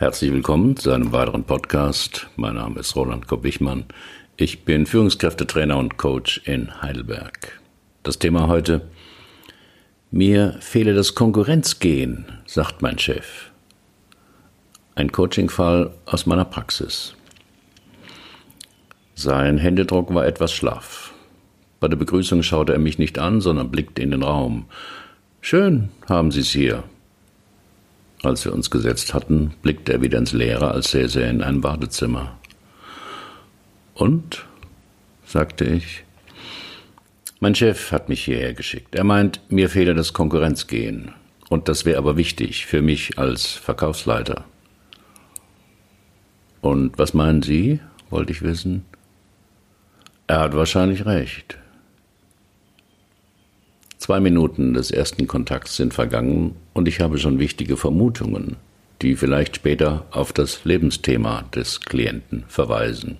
Herzlich willkommen zu einem weiteren Podcast. Mein Name ist Roland Kopp-Wichmann. Ich bin Führungskräftetrainer und Coach in Heidelberg. Das Thema heute: Mir fehle das Konkurrenzgehen, sagt mein Chef. Ein Coachingfall aus meiner Praxis. Sein Händedruck war etwas schlaff. Bei der Begrüßung schaute er mich nicht an, sondern blickte in den Raum. Schön haben Sie es hier, als wir uns gesetzt hatten, blickte er wieder ins Leere, als säße er in ein Badezimmer. Und? sagte ich. Mein Chef hat mich hierher geschickt. Er meint, mir fehle das Konkurrenzgehen. Und das wäre aber wichtig für mich als Verkaufsleiter. Und was meinen Sie? wollte ich wissen. Er hat wahrscheinlich recht. Zwei Minuten des ersten Kontakts sind vergangen und ich habe schon wichtige Vermutungen, die vielleicht später auf das Lebensthema des Klienten verweisen.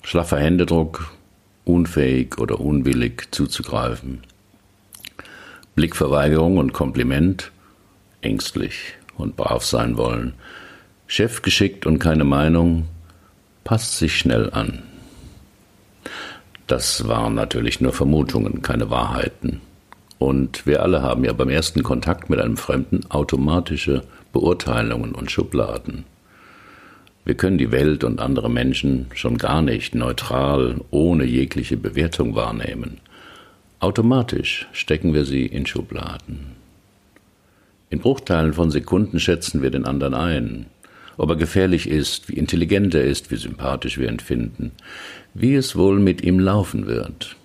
Schlaffer Händedruck, unfähig oder unwillig zuzugreifen. Blickverweigerung und Kompliment, ängstlich und brav sein wollen. Chef geschickt und keine Meinung, passt sich schnell an. Das waren natürlich nur Vermutungen, keine Wahrheiten. Und wir alle haben ja beim ersten Kontakt mit einem Fremden automatische Beurteilungen und Schubladen. Wir können die Welt und andere Menschen schon gar nicht neutral, ohne jegliche Bewertung wahrnehmen. Automatisch stecken wir sie in Schubladen. In Bruchteilen von Sekunden schätzen wir den anderen ein ob er gefährlich ist, wie intelligent er ist, wie sympathisch wir ihn finden, wie es wohl mit ihm laufen wird.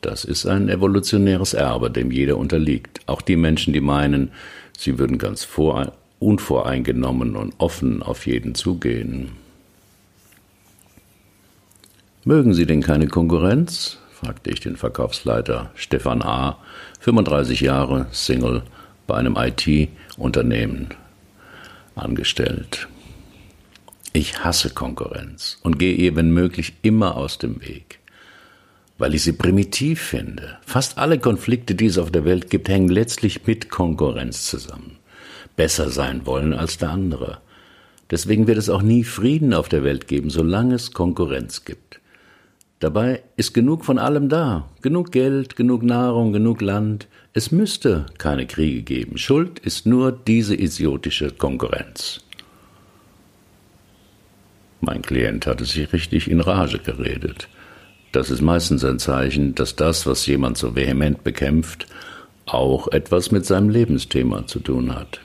Das ist ein evolutionäres Erbe, dem jeder unterliegt. Auch die Menschen, die meinen, sie würden ganz vor, unvoreingenommen und offen auf jeden zugehen. Mögen Sie denn keine Konkurrenz? fragte ich den Verkaufsleiter Stefan A., 35 Jahre, Single, bei einem IT-Unternehmen angestellt. Ich hasse Konkurrenz und gehe ihr, wenn möglich, immer aus dem Weg, weil ich sie primitiv finde. Fast alle Konflikte, die es auf der Welt gibt, hängen letztlich mit Konkurrenz zusammen. Besser sein wollen als der andere. Deswegen wird es auch nie Frieden auf der Welt geben, solange es Konkurrenz gibt. Dabei ist genug von allem da. Genug Geld, genug Nahrung, genug Land. Es müsste keine Kriege geben. Schuld ist nur diese idiotische Konkurrenz. Mein Klient hatte sich richtig in Rage geredet. Das ist meistens ein Zeichen, dass das, was jemand so vehement bekämpft, auch etwas mit seinem Lebensthema zu tun hat.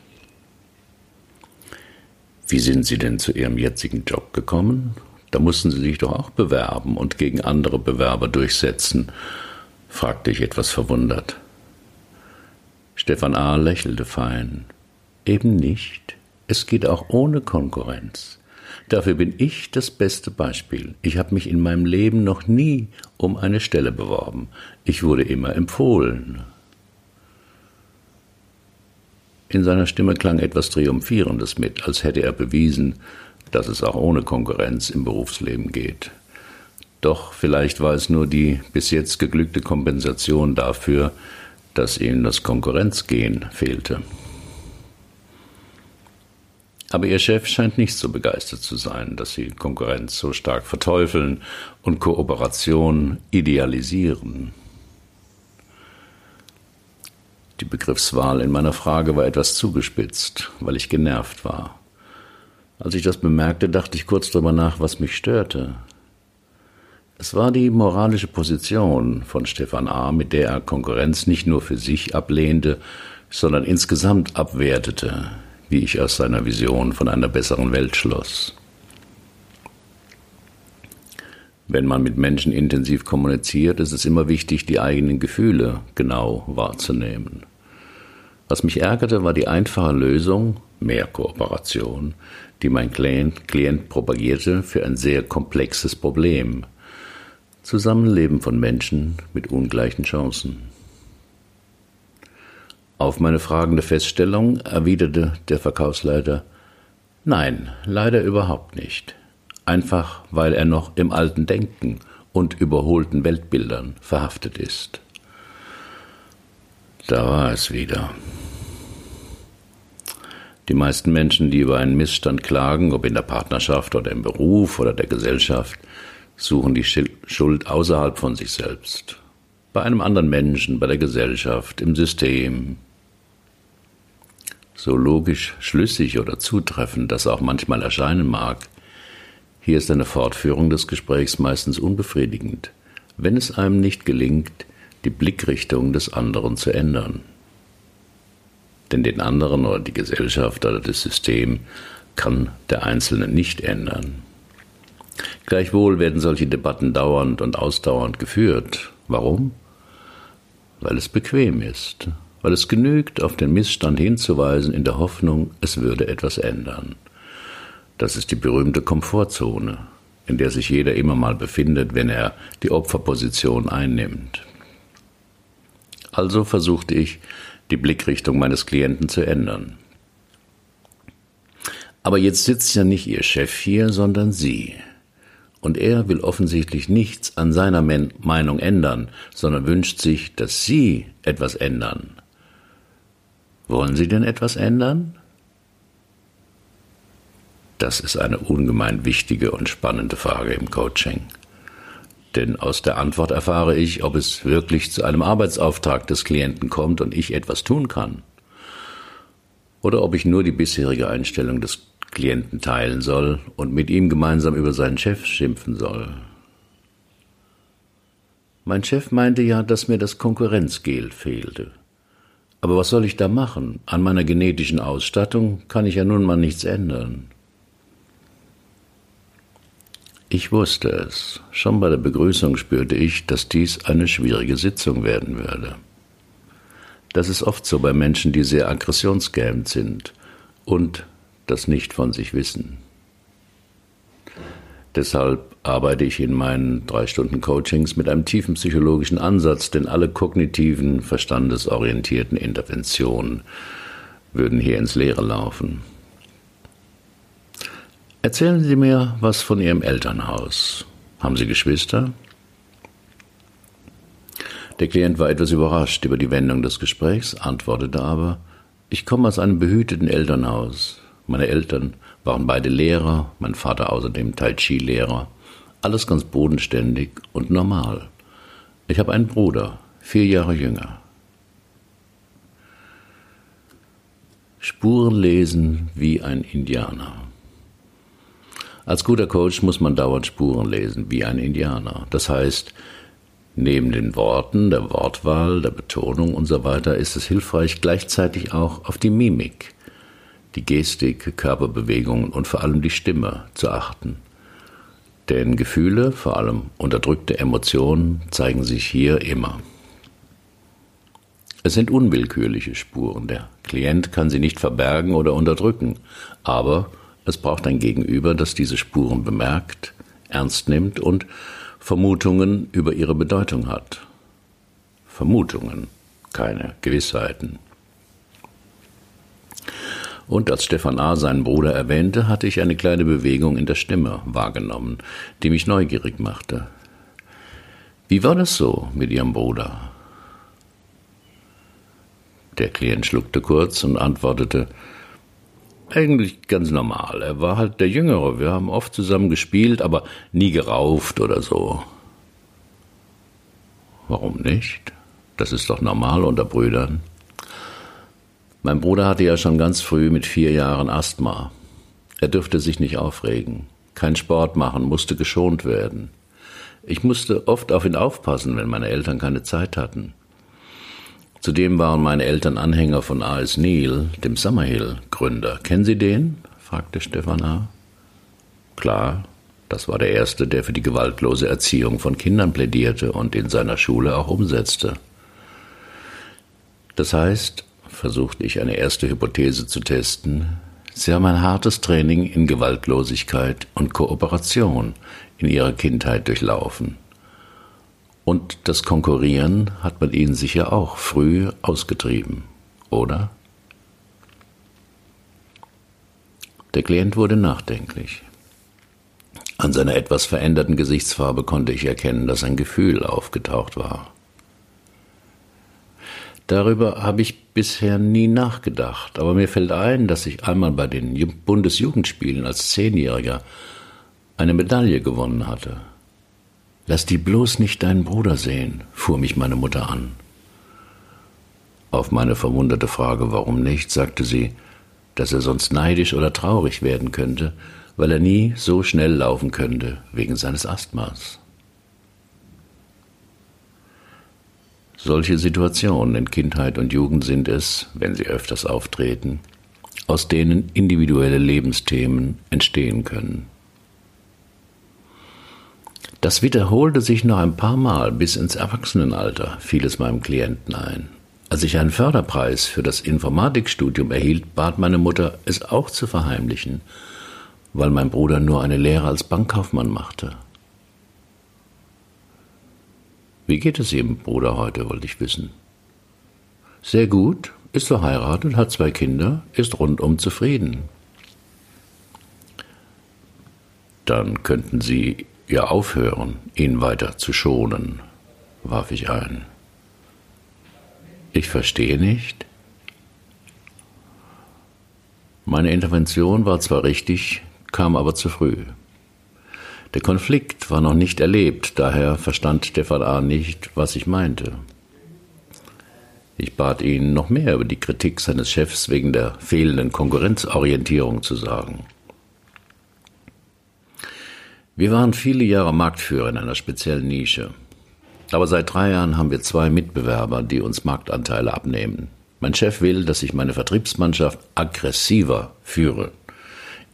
Wie sind Sie denn zu Ihrem jetzigen Job gekommen? Da mussten Sie sich doch auch bewerben und gegen andere Bewerber durchsetzen, fragte ich etwas verwundert. Stefan A. lächelte fein. Eben nicht. Es geht auch ohne Konkurrenz. Dafür bin ich das beste Beispiel. Ich habe mich in meinem Leben noch nie um eine Stelle beworben. Ich wurde immer empfohlen. In seiner Stimme klang etwas Triumphierendes mit, als hätte er bewiesen, dass es auch ohne Konkurrenz im Berufsleben geht. Doch vielleicht war es nur die bis jetzt geglückte Kompensation dafür, dass ihm das Konkurrenzgehen fehlte. Aber ihr Chef scheint nicht so begeistert zu sein, dass sie Konkurrenz so stark verteufeln und Kooperation idealisieren. Die Begriffswahl in meiner Frage war etwas zugespitzt, weil ich genervt war. Als ich das bemerkte, dachte ich kurz darüber nach, was mich störte. Es war die moralische Position von Stefan A., mit der er Konkurrenz nicht nur für sich ablehnte, sondern insgesamt abwertete, wie ich aus seiner Vision von einer besseren Welt schloss. Wenn man mit Menschen intensiv kommuniziert, ist es immer wichtig, die eigenen Gefühle genau wahrzunehmen. Was mich ärgerte, war die einfache Lösung, mehr Kooperation, die mein Klient, Klient propagierte für ein sehr komplexes Problem. Zusammenleben von Menschen mit ungleichen Chancen. Auf meine fragende Feststellung erwiderte der Verkaufsleiter Nein, leider überhaupt nicht. Einfach weil er noch im alten Denken und überholten Weltbildern verhaftet ist. Da war es wieder. Die meisten Menschen, die über einen Missstand klagen, ob in der Partnerschaft oder im Beruf oder der Gesellschaft, suchen die Schuld außerhalb von sich selbst. Bei einem anderen Menschen, bei der Gesellschaft, im System. So logisch, schlüssig oder zutreffend das auch manchmal erscheinen mag, hier ist eine Fortführung des Gesprächs meistens unbefriedigend, wenn es einem nicht gelingt, die Blickrichtung des anderen zu ändern denn den anderen oder die Gesellschaft oder das System kann der Einzelne nicht ändern. Gleichwohl werden solche Debatten dauernd und ausdauernd geführt. Warum? Weil es bequem ist, weil es genügt, auf den Missstand hinzuweisen in der Hoffnung, es würde etwas ändern. Das ist die berühmte Komfortzone, in der sich jeder immer mal befindet, wenn er die Opferposition einnimmt. Also versuchte ich, die Blickrichtung meines Klienten zu ändern. Aber jetzt sitzt ja nicht Ihr Chef hier, sondern Sie. Und er will offensichtlich nichts an seiner Meinung ändern, sondern wünscht sich, dass Sie etwas ändern. Wollen Sie denn etwas ändern? Das ist eine ungemein wichtige und spannende Frage im Coaching. Denn aus der Antwort erfahre ich, ob es wirklich zu einem Arbeitsauftrag des Klienten kommt und ich etwas tun kann. Oder ob ich nur die bisherige Einstellung des Klienten teilen soll und mit ihm gemeinsam über seinen Chef schimpfen soll. Mein Chef meinte ja, dass mir das Konkurrenzgel fehlte. Aber was soll ich da machen? An meiner genetischen Ausstattung kann ich ja nun mal nichts ändern. Ich wusste es. Schon bei der Begrüßung spürte ich, dass dies eine schwierige Sitzung werden würde. Das ist oft so bei Menschen, die sehr aggressionsgehemmt sind und das nicht von sich wissen. Deshalb arbeite ich in meinen drei Stunden Coachings mit einem tiefen psychologischen Ansatz, denn alle kognitiven, verstandesorientierten Interventionen würden hier ins Leere laufen. Erzählen Sie mir was von Ihrem Elternhaus. Haben Sie Geschwister? Der Klient war etwas überrascht über die Wendung des Gesprächs, antwortete aber, ich komme aus einem behüteten Elternhaus. Meine Eltern waren beide Lehrer, mein Vater außerdem Tai Chi-Lehrer. Alles ganz bodenständig und normal. Ich habe einen Bruder, vier Jahre jünger. Spuren lesen wie ein Indianer. Als guter Coach muss man dauernd Spuren lesen, wie ein Indianer. Das heißt, neben den Worten, der Wortwahl, der Betonung und so ist es hilfreich, gleichzeitig auch auf die Mimik, die Gestik, Körperbewegungen und vor allem die Stimme zu achten. Denn Gefühle, vor allem unterdrückte Emotionen, zeigen sich hier immer. Es sind unwillkürliche Spuren. Der Klient kann sie nicht verbergen oder unterdrücken, aber es braucht ein Gegenüber, das diese Spuren bemerkt, ernst nimmt und Vermutungen über ihre Bedeutung hat. Vermutungen, keine Gewissheiten. Und als Stefan A. seinen Bruder erwähnte, hatte ich eine kleine Bewegung in der Stimme wahrgenommen, die mich neugierig machte. Wie war das so mit Ihrem Bruder? Der Klient schluckte kurz und antwortete, eigentlich ganz normal. Er war halt der Jüngere. Wir haben oft zusammen gespielt, aber nie gerauft oder so. Warum nicht? Das ist doch normal unter Brüdern. Mein Bruder hatte ja schon ganz früh mit vier Jahren Asthma. Er dürfte sich nicht aufregen, kein Sport machen, musste geschont werden. Ich musste oft auf ihn aufpassen, wenn meine Eltern keine Zeit hatten. Zudem waren meine Eltern Anhänger von A.S. Neil, dem Summerhill-Gründer. Kennen Sie den? fragte Stefan A. Klar, das war der Erste, der für die gewaltlose Erziehung von Kindern plädierte und in seiner Schule auch umsetzte. Das heißt, versuchte ich eine erste Hypothese zu testen, Sie haben ein hartes Training in Gewaltlosigkeit und Kooperation in Ihrer Kindheit durchlaufen. Und das Konkurrieren hat man ihnen sicher auch früh ausgetrieben, oder? Der Klient wurde nachdenklich. An seiner etwas veränderten Gesichtsfarbe konnte ich erkennen, dass ein Gefühl aufgetaucht war. Darüber habe ich bisher nie nachgedacht, aber mir fällt ein, dass ich einmal bei den Bundesjugendspielen als Zehnjähriger eine Medaille gewonnen hatte. Lass die bloß nicht deinen Bruder sehen, fuhr mich meine Mutter an. Auf meine verwunderte Frage, warum nicht, sagte sie, dass er sonst neidisch oder traurig werden könnte, weil er nie so schnell laufen könnte wegen seines Asthmas. Solche Situationen in Kindheit und Jugend sind es, wenn sie öfters auftreten, aus denen individuelle Lebensthemen entstehen können. Das wiederholte sich noch ein paar Mal bis ins Erwachsenenalter, fiel es meinem Klienten ein. Als ich einen Förderpreis für das Informatikstudium erhielt, bat meine Mutter, es auch zu verheimlichen, weil mein Bruder nur eine Lehre als Bankkaufmann machte. Wie geht es Ihrem Bruder heute, wollte ich wissen. Sehr gut, ist verheiratet, hat zwei Kinder, ist rundum zufrieden. Dann könnten Sie ja aufhören, ihn weiter zu schonen, warf ich ein. Ich verstehe nicht. Meine Intervention war zwar richtig, kam aber zu früh. Der Konflikt war noch nicht erlebt, daher verstand Stefan A. nicht, was ich meinte. Ich bat ihn, noch mehr über die Kritik seines Chefs wegen der fehlenden Konkurrenzorientierung zu sagen. Wir waren viele Jahre Marktführer in einer speziellen Nische. Aber seit drei Jahren haben wir zwei Mitbewerber, die uns Marktanteile abnehmen. Mein Chef will, dass ich meine Vertriebsmannschaft aggressiver führe,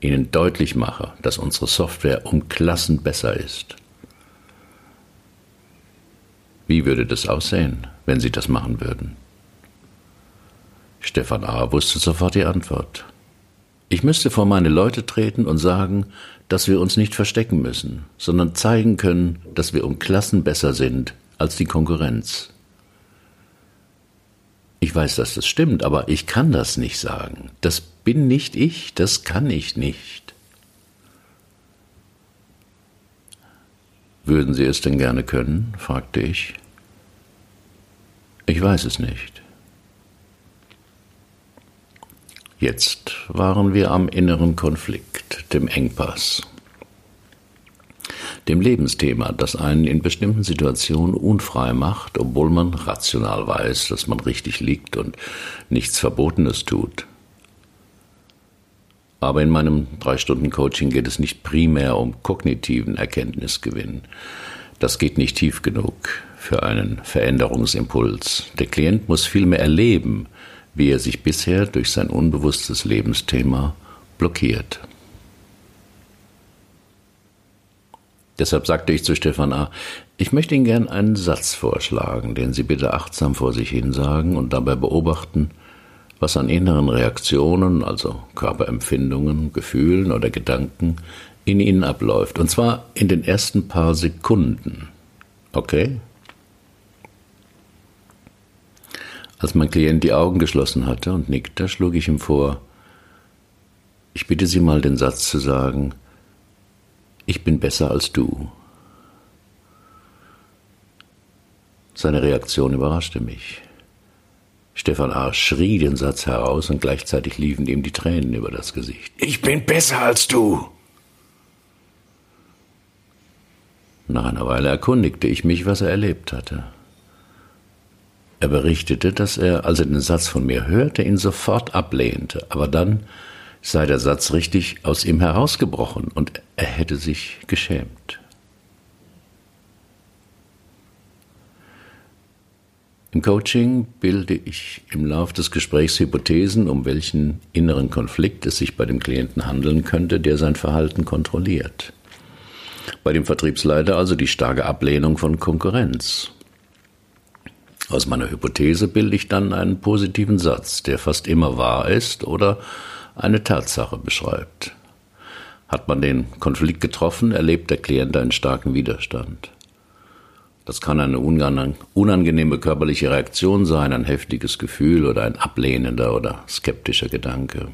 ihnen deutlich mache, dass unsere Software um Klassen besser ist. Wie würde das aussehen, wenn Sie das machen würden? Stefan A. wusste sofort die Antwort. Ich müsste vor meine Leute treten und sagen, dass wir uns nicht verstecken müssen, sondern zeigen können, dass wir um Klassen besser sind als die Konkurrenz. Ich weiß, dass das stimmt, aber ich kann das nicht sagen. Das bin nicht ich, das kann ich nicht. Würden Sie es denn gerne können? fragte ich. Ich weiß es nicht. Jetzt waren wir am inneren Konflikt, dem Engpass, dem Lebensthema, das einen in bestimmten Situationen unfrei macht, obwohl man rational weiß, dass man richtig liegt und nichts Verbotenes tut. Aber in meinem Drei-Stunden-Coaching geht es nicht primär um kognitiven Erkenntnisgewinn. Das geht nicht tief genug für einen Veränderungsimpuls. Der Klient muss vielmehr erleben, wie er sich bisher durch sein unbewusstes Lebensthema blockiert. Deshalb sagte ich zu Stefan A., ich möchte Ihnen gern einen Satz vorschlagen, den Sie bitte achtsam vor sich hinsagen und dabei beobachten, was an inneren Reaktionen, also Körperempfindungen, Gefühlen oder Gedanken in Ihnen abläuft. Und zwar in den ersten paar Sekunden. Okay? Als mein Klient die Augen geschlossen hatte und nickte, schlug ich ihm vor, ich bitte Sie mal den Satz zu sagen, ich bin besser als du. Seine Reaktion überraschte mich. Stefan A. schrie den Satz heraus und gleichzeitig liefen ihm die Tränen über das Gesicht. Ich bin besser als du. Nach einer Weile erkundigte ich mich, was er erlebt hatte. Er berichtete, dass er, als er den Satz von mir hörte, ihn sofort ablehnte, aber dann sei der Satz richtig aus ihm herausgebrochen und er hätte sich geschämt. Im Coaching bilde ich im Lauf des Gesprächs Hypothesen, um welchen inneren Konflikt es sich bei dem Klienten handeln könnte, der sein Verhalten kontrolliert. Bei dem Vertriebsleiter also die starke Ablehnung von Konkurrenz. Aus meiner Hypothese bilde ich dann einen positiven Satz, der fast immer wahr ist oder eine Tatsache beschreibt. Hat man den Konflikt getroffen, erlebt der Klient einen starken Widerstand. Das kann eine unangenehme körperliche Reaktion sein, ein heftiges Gefühl oder ein ablehnender oder skeptischer Gedanke.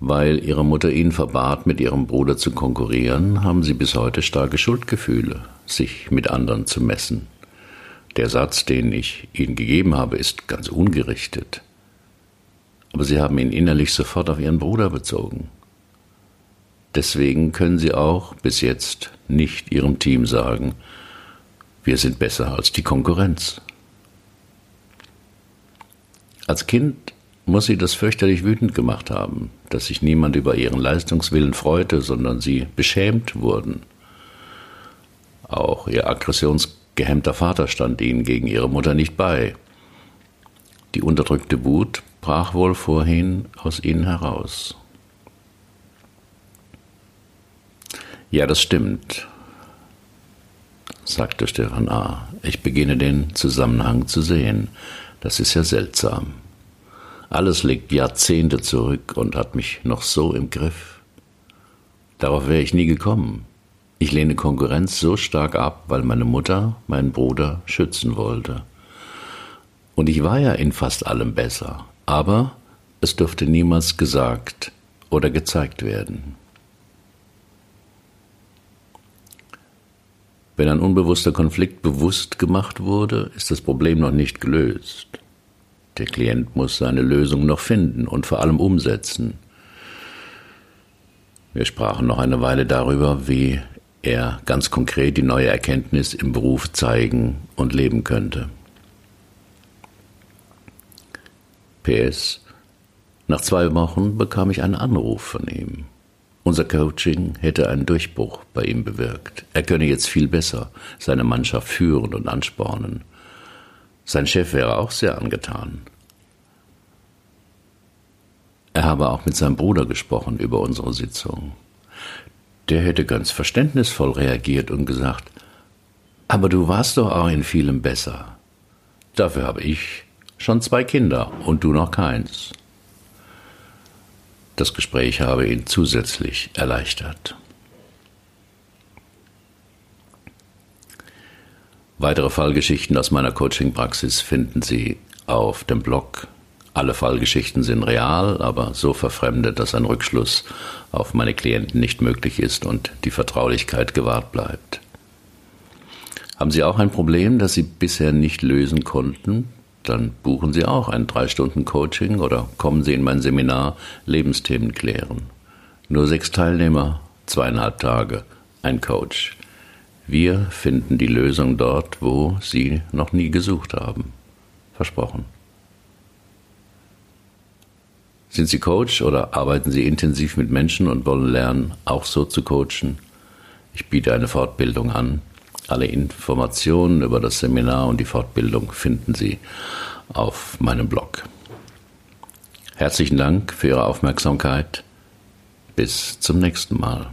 Weil ihre Mutter ihnen verbat, mit ihrem Bruder zu konkurrieren, haben sie bis heute starke Schuldgefühle, sich mit anderen zu messen. Der Satz, den ich Ihnen gegeben habe, ist ganz ungerichtet. Aber Sie haben ihn innerlich sofort auf Ihren Bruder bezogen. Deswegen können Sie auch bis jetzt nicht Ihrem Team sagen, wir sind besser als die Konkurrenz. Als Kind muss sie das fürchterlich wütend gemacht haben, dass sich niemand über ihren Leistungswillen freute, sondern sie beschämt wurden. Auch ihr aggressionsgehemmter Vater stand ihnen gegen ihre Mutter nicht bei. Die unterdrückte Wut brach wohl vorhin aus ihnen heraus. Ja, das stimmt, sagte Stefan A. Ich beginne den Zusammenhang zu sehen. Das ist ja seltsam. Alles liegt Jahrzehnte zurück und hat mich noch so im Griff. Darauf wäre ich nie gekommen. Ich lehne Konkurrenz so stark ab, weil meine Mutter meinen Bruder schützen wollte. Und ich war ja in fast allem besser, aber es durfte niemals gesagt oder gezeigt werden. Wenn ein unbewusster Konflikt bewusst gemacht wurde, ist das Problem noch nicht gelöst. Der Klient muss seine Lösung noch finden und vor allem umsetzen. Wir sprachen noch eine Weile darüber, wie er ganz konkret die neue Erkenntnis im Beruf zeigen und leben könnte. PS. Nach zwei Wochen bekam ich einen Anruf von ihm. Unser Coaching hätte einen Durchbruch bei ihm bewirkt. Er könne jetzt viel besser seine Mannschaft führen und anspornen. Sein Chef wäre auch sehr angetan. Er habe auch mit seinem Bruder gesprochen über unsere Sitzung. Der hätte ganz verständnisvoll reagiert und gesagt, aber du warst doch auch in vielem besser. Dafür habe ich schon zwei Kinder und du noch keins. Das Gespräch habe ihn zusätzlich erleichtert. Weitere Fallgeschichten aus meiner Coaching-Praxis finden Sie auf dem Blog. Alle Fallgeschichten sind real, aber so verfremdet, dass ein Rückschluss auf meine Klienten nicht möglich ist und die Vertraulichkeit gewahrt bleibt. Haben Sie auch ein Problem, das Sie bisher nicht lösen konnten? Dann buchen Sie auch ein drei Stunden Coaching oder kommen Sie in mein Seminar Lebensthemen klären. Nur sechs Teilnehmer, zweieinhalb Tage, ein Coach. Wir finden die Lösung dort, wo Sie noch nie gesucht haben. Versprochen. Sind Sie Coach oder arbeiten Sie intensiv mit Menschen und wollen lernen, auch so zu coachen? Ich biete eine Fortbildung an. Alle Informationen über das Seminar und die Fortbildung finden Sie auf meinem Blog. Herzlichen Dank für Ihre Aufmerksamkeit. Bis zum nächsten Mal.